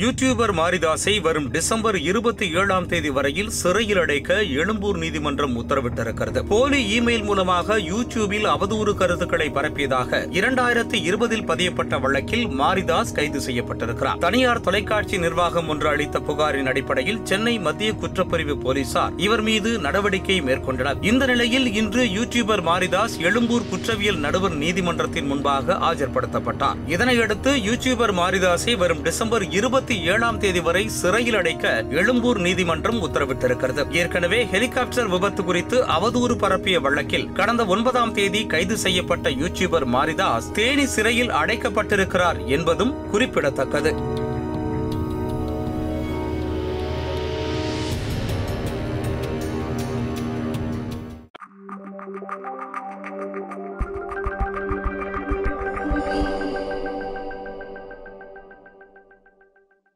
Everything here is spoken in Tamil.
யூடியூபர் மாரிதாசை வரும் டிசம்பர் இருபத்தி ஏழாம் தேதி வரையில் சிறையில் அடைக்க எழும்பூர் நீதிமன்றம் உத்தரவிட்டிருக்கிறது. போலி இமெயில் மூலமாக யூடியூபில் அவதூறு கருத்துக்களை பரப்பியதாக இரண்டாயிரத்தி இருபதில் பதியப்பட்ட வழக்கில் மாரிதாஸ் கைது செய்யப்பட்டிருக்கிறார். தனியார் தொலைக்காட்சி நிர்வாகம் ஒன்று அளித்த புகாரின் அடிப்படையில் சென்னை மத்திய குற்றப்பிரிவு போலீசார் இவர் மீது நடவடிக்கை மேற்கொண்டனர். இந்த நிலையில் இன்று யூடியூபர் மாரிதாஸ் எழும்பூர் குற்றவியல் நடுவர் நீதிமன்றத்தின் முன்பாக ஆஜர்படுத்தப்பட்டார். இதனையடுத்து யூடியூபர் மாரிதாஸை வரும் டிசம்பர் இருபத்தி இருபத்தி ஏழாம் தேதி வரை சிறையில் அடைக்க எழும்பூர் நீதிமன்றம் உத்தரவிட்டிருக்கிறது ஏற்கனவே ஹெலிகாப்டர் விபத்து குறித்து அவதூறு பரப்பிய வழக்கில் கடந்த ஒன்பதாம் தேதி கைது செய்யப்பட்ட யூடியூபர் மாரிதாஸ் தேனி சிறையில் அடைக்கப்பட்டிருக்கிறார் என்பதும் குறிப்பிடத்தக்கது